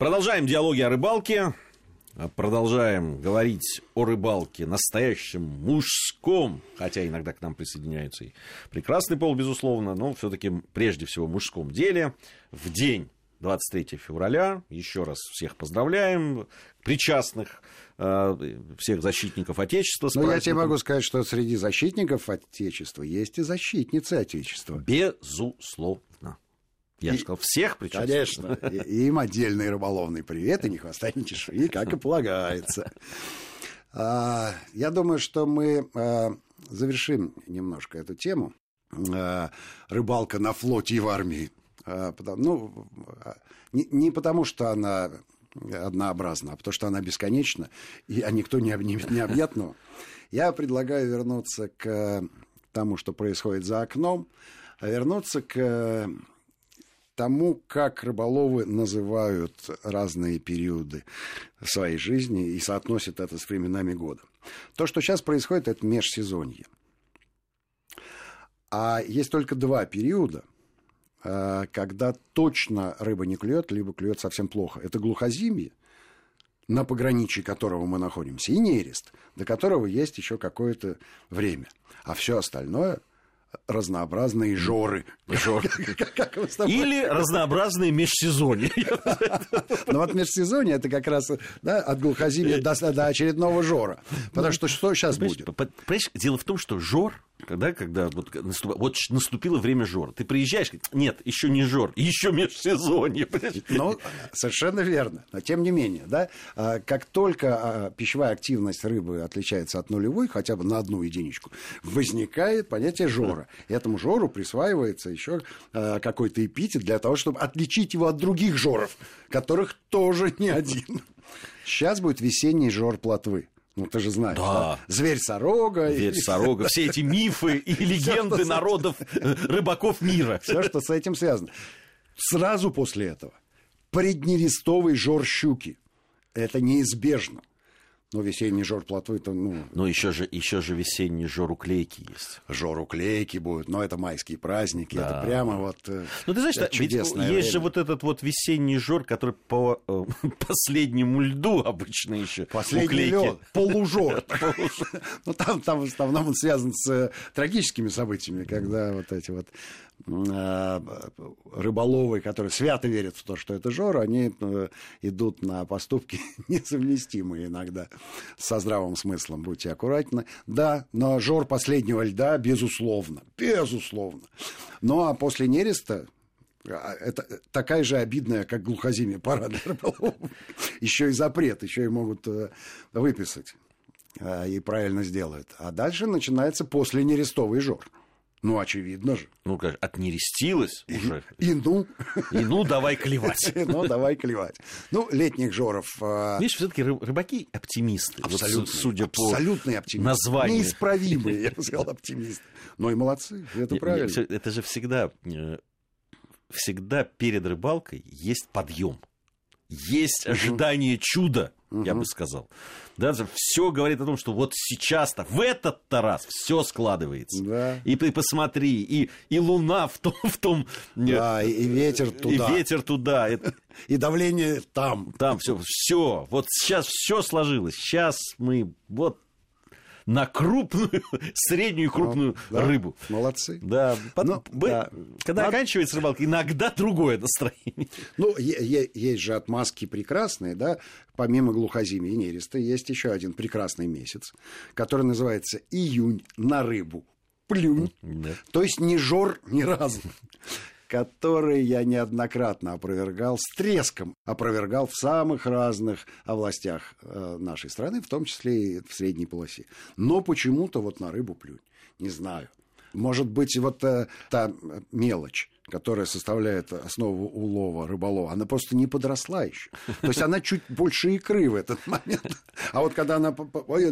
Продолжаем диалоги о рыбалке. Продолжаем говорить о рыбалке настоящем мужском, хотя иногда к нам присоединяется и прекрасный пол, безусловно, но все-таки прежде всего мужском деле. В день 23 февраля. Еще раз всех поздравляем, причастных, э, всех защитников Отечества. Но я тебе могу сказать, что среди защитников Отечества есть и защитницы Отечества. Безусловно. Я И- сказал, всех причастных. Конечно. И- Им отдельный рыболовный привет, и не хвоста, ни чешуи, как и полагается. А, Я думаю, что мы а, завершим немножко эту тему. А, Рыбалка на флоте и в армии. Потому- Ну, не, не потому, что она однообразна, а потому что она бесконечна, и, а никто не, об- не, не объятного. Я предлагаю вернуться к тому, что происходит за окном, а вернуться к тому, как рыболовы называют разные периоды своей жизни и соотносят это с временами года. То, что сейчас происходит, это межсезонье. А есть только два периода, э, когда точно рыба не клюет, либо клюет совсем плохо. Это глухозимье, на пограничье которого мы находимся, и нерест, до которого есть еще какое-то время. А все остальное разнообразные жоры. Жор. Как Или разнообразные межсезонья. Но вот межсезонье это как раз да, от глухозимья до, до очередного жора. Потому что что сейчас будет? понимаешь, дело в том, что жор, когда, когда вот, наступ- вот наступило время жора, ты приезжаешь, нет, еще не жор, еще межсезонье. Ну, совершенно верно. Но тем не менее, да, а, как только а, пищевая активность рыбы отличается от нулевой, хотя бы на одну единичку, возникает понятие жора. И этому жору присваивается еще а, какой-то эпитет для того, чтобы отличить его от других жоров, которых тоже не один. Сейчас будет весенний жор плотвы. Ну, ты же знаешь, Да. да? Зверь-сорога. и- Дверь сорога, все эти мифы и легенды народов, э, рыбаков мира. Все, что с этим связано. Сразу после этого преднерестовый жор щуки. Это неизбежно. Но весенний жор плотвы, это, ну, Но еще же, еще же весенний жор уклейки есть. жор уклейки будет, но это майские праздники, Да. это прямо вот э, Ну, ты знаешь, это да, ведь чудесное есть же время. вот этот вот весенний жор, который по э, последнему льду обычно еще. Последний лед, полужор. Ну, там, там в основном он связан с э, трагическими событиями, когда вот эти вот рыболовы, которые свято верят в то, что это жор, они э, идут на поступки несовместимые иногда со здравым смыслом. Будьте аккуратны. Да, но жор последнего льда, безусловно, безусловно. Ну, а после нереста а, это такая же обидная, как глухозимие пора для рыболовов. Еще и запрет, еще и могут э, выписать. э, И правильно сделают. А дальше начинается после нерестовый жор. Ну, очевидно же. Ну, как, отнерестилась уже. И ну, И ну, давай клевать. ну, давай клевать. Ну, летних жоров... э, Видишь, все-таки рыбаки оптимисты. Вот с- судя по абсолютный оптимист. названию. Неисправимые, я бы сказал, оптимисты. Ну и молодцы, это правильно. Это же всегда, э, всегда перед рыбалкой есть подъем. Есть ожидание чуда, я бы сказал. Да, все говорит о том, что вот сейчас-то, в этот-то раз все складывается. Да. И ты посмотри, и, и луна в том, в том э, Да, и, и ветер и туда, ветер туда. И давление там. там все, все, вот сейчас все сложилось. Сейчас мы вот на крупную, среднюю и крупную Да, рыбу. Молодцы. Да, под- Ну, да. когда Надо- оканчивается рыбалка, иногда другое настроение. Ну, есть же отмазки прекрасные, да, помимо глухозимия и нереста, есть еще один прекрасный месяц, который называется июнь на рыбу. Плюнь. Да. То есть не жор ни разу. Который я неоднократно опровергал, с треском опровергал в самых разных областях э, нашей страны, в том числе и в средней полосе. Но почему-то вот на рыбу плюнь. Не знаю. Может быть, вот э, та мелочь, которая составляет основу улова рыболова, она просто не подросла еще. То есть она чуть больше икры в этот момент. А вот когда она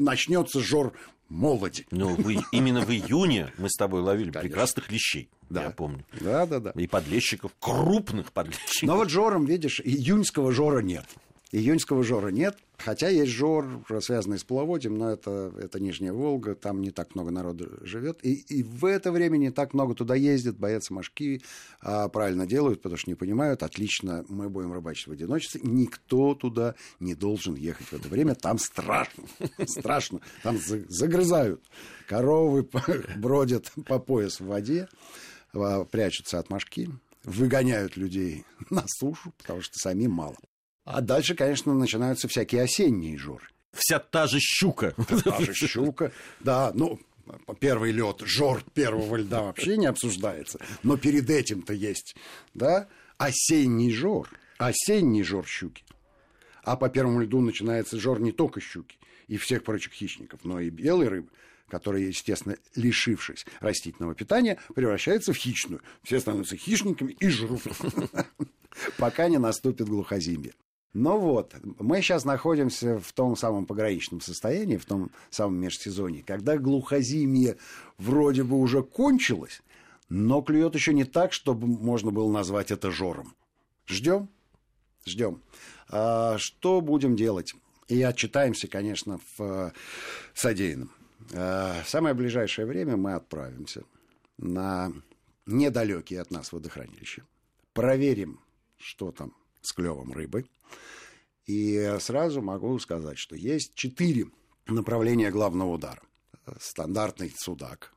начнется жор молоди. Ну, именно в июне мы с тобой ловили Конечно. прекрасных лещей, Да. я помню. Да, да, да. И подлещиков, крупных подлещиков. Но вот жором, видишь, июньского жора нет. Июньского жора нет, хотя есть жор, связанный с половодьем, но это, это Нижняя Волга, там не так много народу живет. И, и в это время не так много туда ездят, боятся мошки, а правильно делают, потому что не понимают, отлично, мы будем рыбачить в одиночестве. Никто туда не должен ехать в это время, там страшно, страшно, там загрызают. Коровы бродят по пояс в воде, прячутся от мошки, выгоняют людей на сушу, потому что самим мало. А дальше, конечно, начинаются всякие осенние жоры. Вся та же щука. Та же щука, да. Ну, первый лед, жор первого льда вообще не обсуждается. Но перед этим-то есть, да, осенний жор. Осенний жор щуки. А по первому льду начинается жор не только щуки и всех прочих хищников, но и белой рыбы, которые, естественно, лишившись растительного питания, превращаются в хищную. Все становятся хищниками и жрут, пока не наступит глухозимье. Ну вот, мы сейчас находимся в том самом пограничном состоянии, в том самом межсезонье, когда глухозимье вроде бы уже кончилось, но клюет еще не так, чтобы можно было назвать это жором. Ждем, ждем. А, что будем делать? И отчитаемся, конечно, в содеянном. А, в самое ближайшее время мы отправимся на недалекие от нас водохранилища. Проверим, что там с клевом рыбы. И сразу могу сказать, что есть четыре направления главного удара. Стандартный судак,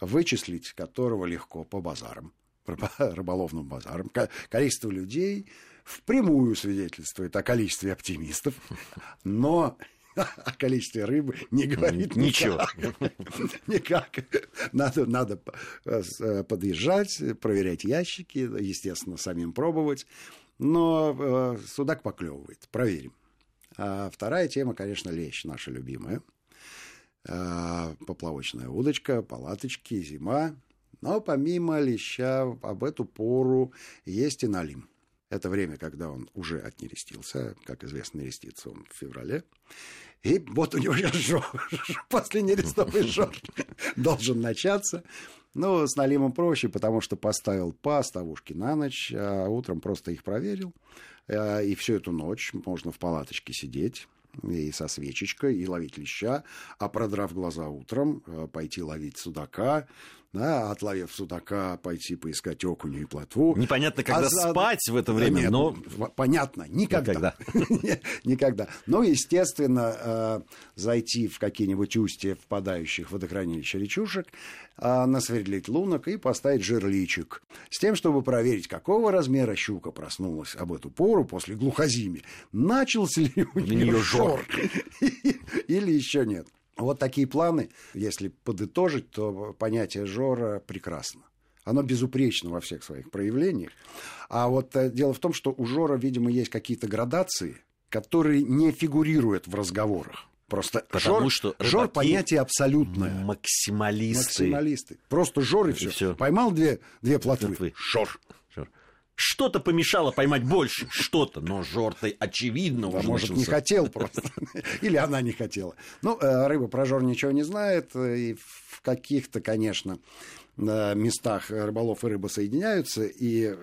вычислить которого легко по базарам, рыболовным базарам. Количество людей впрямую свидетельствует о количестве оптимистов, но о количестве рыбы не говорит ничего. Никак. Надо, надо э, подъезжать, проверять ящики, естественно, самим пробовать. Но э, судак поклевывает. Проверим. А вторая тема, конечно, лещ, наша любимая. Э, поплавочная удочка, палаточки, зима. Но помимо леща об эту пору есть и налим. Это время, когда он уже отнерестился. Как известно, нерестится он в феврале. И вот у него сейчас жор, после нерестовый жор должен начаться. Ну, с налимом проще, потому что поставил по оставушке на ночь, а утром просто их проверил. Э, и всю эту ночь можно в палаточке сидеть и со свечечкой, и ловить леща, а продрав глаза утром, э, пойти ловить судака, да, отловив судака, пойти поискать окуню и плотву. Непонятно, когда а, спать в это время, нет, но... Понятно, никогда. Никогда. никогда. Но, естественно, э, зайти в какие-нибудь устья впадающих в водохранилище речушек, э, насверлить лунок и поставить жерличек. С тем, чтобы проверить, какого размера щука проснулась об эту пору после глухозими. Начался ли у нее жор или еще нет. Вот такие планы, если подытожить, то понятие Жора прекрасно. Оно безупречно во всех своих проявлениях. А вот э, дело в том, что у Жора, видимо, есть какие-то градации, которые не фигурируют в разговорах. Просто Потому жор, что жор понятие абсолютное. Максималисты. Максималисты. Просто жор и, и все. все. Поймал две, две плотвы. плотвы. Жор. Что-то помешало поймать больше, что-то, но Жортай очевидно уже может, начался. не хотел просто. Или она не хотела. Ну, э, рыба про Жор ничего не знает, э, и в каких-то, конечно, э, местах рыболов и рыба соединяются, и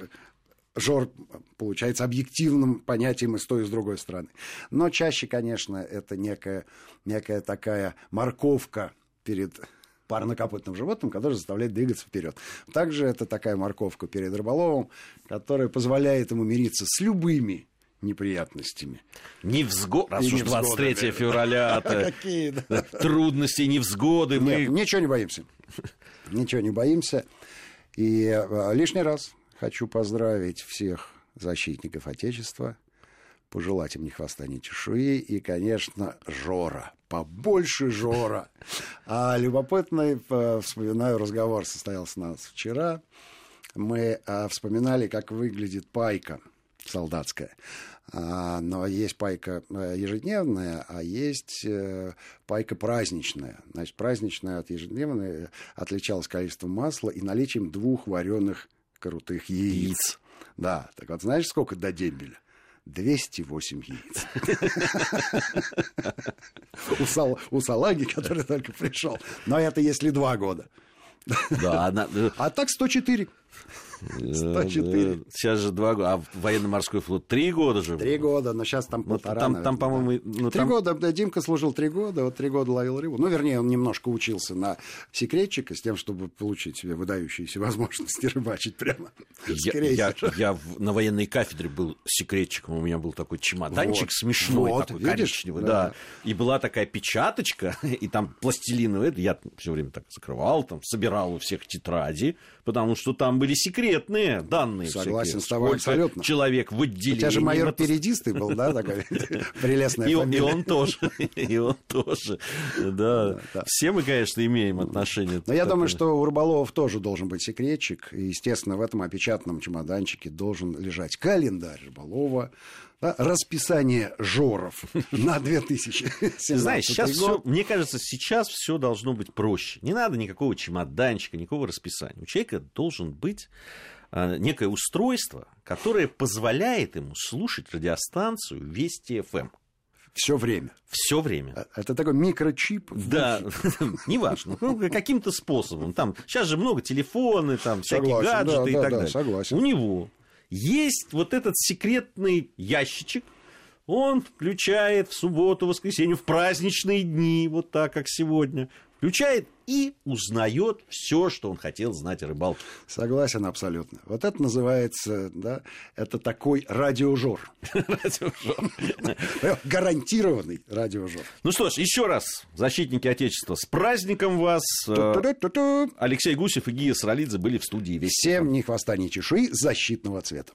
Жор получается объективным понятием и с той, и с другой стороны. Но чаще, конечно, это некая, некая такая морковка перед парнокопытным животным, который заставляет двигаться вперед. Также это такая морковка перед рыболовом, которая позволяет ему мириться с любыми неприятностями. Невзгоды, раз уж 23 да. февраля, Какие, да. трудности, невзгоды. Мы... ничего не боимся. Ничего не боимся. И а, лишний раз хочу поздравить всех защитников Отечества, пожелать им ни хвоста, ни чешуи, и, конечно, Жора, побольше Жора. А любопытный, э, вспоминаю, разговор состоялся у нас вчера. Мы э, вспоминали, как выглядит пайка солдатская. А, но есть пайка э, ежедневная, а есть пайка праздничная. Значит, праздничная от ежедневной отличалась количеством масла и наличием двух вареных крутых яиц. Да, так вот знаешь, сколько до дембеля? 208 яиц. у, сал, у салаги, который только пришел. Но это если два года. Да, она... А так 104. 104. Сейчас же два года. А военно-морской флот три года же. Три года, но сейчас там Ну, полтора. там, там, по-моему, ну, Три там- года, да, Димка служил три года, вот три года ловил рыбу. Ну, вернее, он немножко учился на секретчика с тем, чтобы получить себе выдающиеся возможности рыбачить прямо Я, я- я на военной кафедре был секретчиком, у меня был такой чемоданчик Вот, смешной, вот, такой видишь? коричневый, Да. да. И была такая печаточка, и там пластилиновый, это я все время так закрывал, там собирал у всех тетради, потому что там были секретные данные. Согласен всякие. с тобой Сколько абсолютно. человек в У отделении. тебя же майор Передистый был, да, такая прелестная И он, и он тоже, и он тоже, да. Все мы, конечно, имеем отношение. Но я думаю, что у рыболовов тоже должен быть секретчик. И, естественно, в этом опечатанном чемоданчике должен лежать календарь рыболова, да, расписание жоров на 2017 Знаешь, сейчас все, мне кажется, сейчас все должно быть проще. Не надо никакого чемоданчика, никакого расписания. У человека должен быть а, некое устройство, которое позволяет ему слушать радиостанцию Вести ФМ Все время. все время. Э, Это такой микрочип. Да, неважно, ну, каким-то способом. Там сейчас же много телефоны, там всякие Согласен, да, гаджеты и так да, далее. согласен. У него есть вот этот секретный ящичек. Он включает в субботу, воскресенье, в праздничные дни, вот так, как сегодня. Включает и узнает все, что он хотел знать о рыбалке. Согласен абсолютно. Вот это называется, да, это такой радиожор. Гарантированный радиожор. Ну что ж, еще раз, защитники Отечества, с праздником вас. Алексей Гусев и Гия Саралидзе были в студии. Всем ни хвоста, ни чешуи защитного цвета.